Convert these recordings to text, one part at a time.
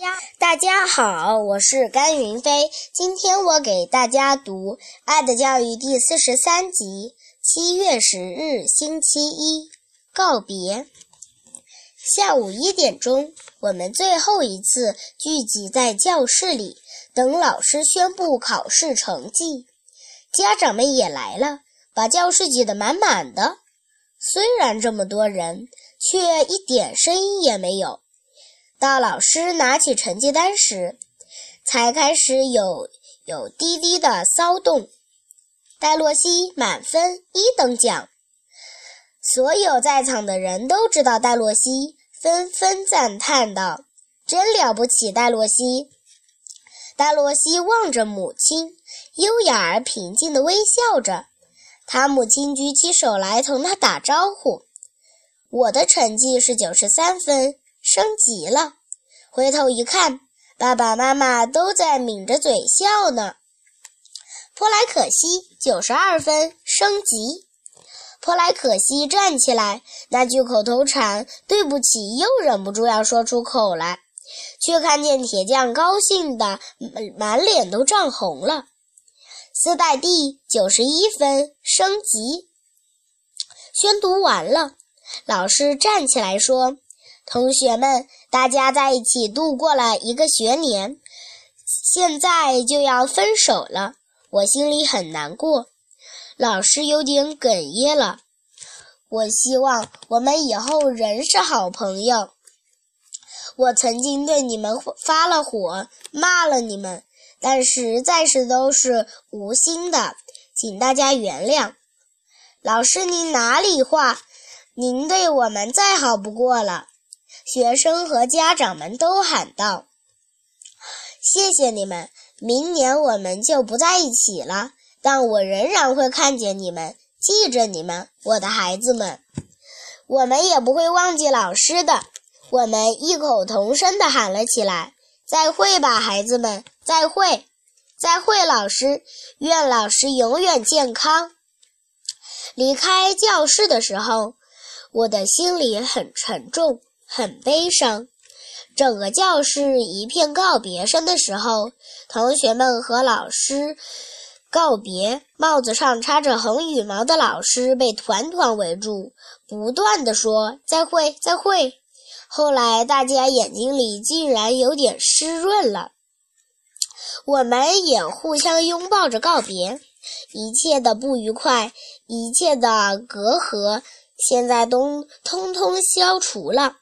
呀，大家好，我是甘云飞。今天我给大家读《爱的教育》第四十三集。七月十日，星期一，告别。下午一点钟，我们最后一次聚集在教室里，等老师宣布考试成绩。家长们也来了，把教室挤得满满的。虽然这么多人，却一点声音也没有。到老师拿起成绩单时，才开始有有滴滴的骚动。戴洛西满分一等奖，所有在场的人都知道戴洛西，纷纷赞叹道：“真了不起，戴洛西！”戴洛西望着母亲，优雅而平静地微笑着。他母亲举起手来同他打招呼：“我的成绩是九十三分。”升级了，回头一看，爸爸妈妈都在抿着嘴笑呢。珀莱可西九十二分，升级。珀莱可西站起来，那句口头禅“对不起”又忍不住要说出口来，却看见铁匠高兴的满脸都涨红了。斯黛蒂九十一分，升级。宣读完了，老师站起来说。同学们，大家在一起度过了一个学年，现在就要分手了，我心里很难过。老师有点哽咽了。我希望我们以后仍是好朋友。我曾经对你们发了火，骂了你们，但实在是都是无心的，请大家原谅。老师，您哪里话？您对我们再好不过了。学生和家长们都喊道：“谢谢你们！明年我们就不在一起了，但我仍然会看见你们，记着你们，我的孩子们。我们也不会忘记老师的。”我们异口同声地喊了起来：“再会吧，孩子们！再会，再会，老师！愿老师永远健康。”离开教室的时候，我的心里很沉重。很悲伤，整个教室一片告别声的时候，同学们和老师告别。帽子上插着红羽毛的老师被团团围住，不断地说“再会，再会”。后来，大家眼睛里竟然有点湿润了。我们也互相拥抱着告别，一切的不愉快，一切的隔阂，现在都通通消除了。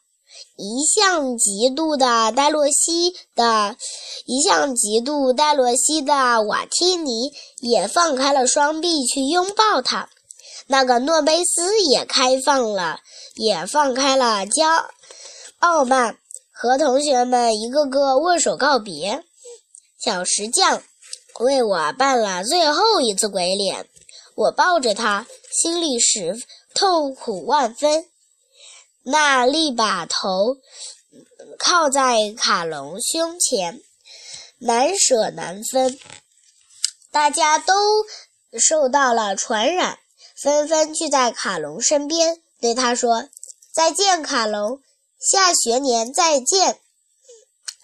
一向嫉妒的戴洛西的，一向嫉妒戴洛西的瓦提尼也放开了双臂去拥抱他。那个诺贝斯也开放了，也放开了骄傲慢，和同学们一个个握手告别。小石匠为我扮了最后一次鬼脸，我抱着他，心里是痛苦万分。娜丽把头靠在卡隆胸前，难舍难分。大家都受到了传染，纷纷聚在卡隆身边，对他说：“再见，卡隆，下学年再见。”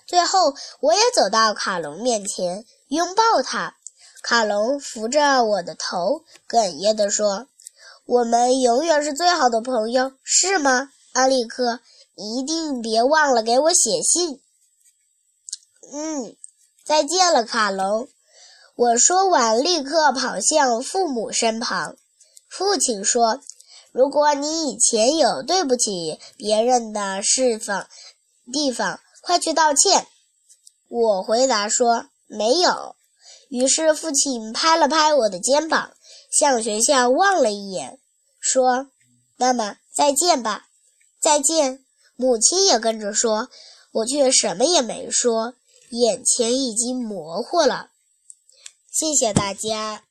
最后，我也走到卡隆面前，拥抱他。卡隆扶着我的头，哽咽地说：“我们永远是最好的朋友，是吗？”阿里克，一定别忘了给我写信。嗯，再见了，卡隆。我说完，立刻跑向父母身旁。父亲说：“如果你以前有对不起别人的释放地方，快去道歉。”我回答说：“没有。”于是父亲拍了拍我的肩膀，向学校望了一眼，说：“那么再见吧。”再见，母亲也跟着说，我却什么也没说，眼前已经模糊了。谢谢大家。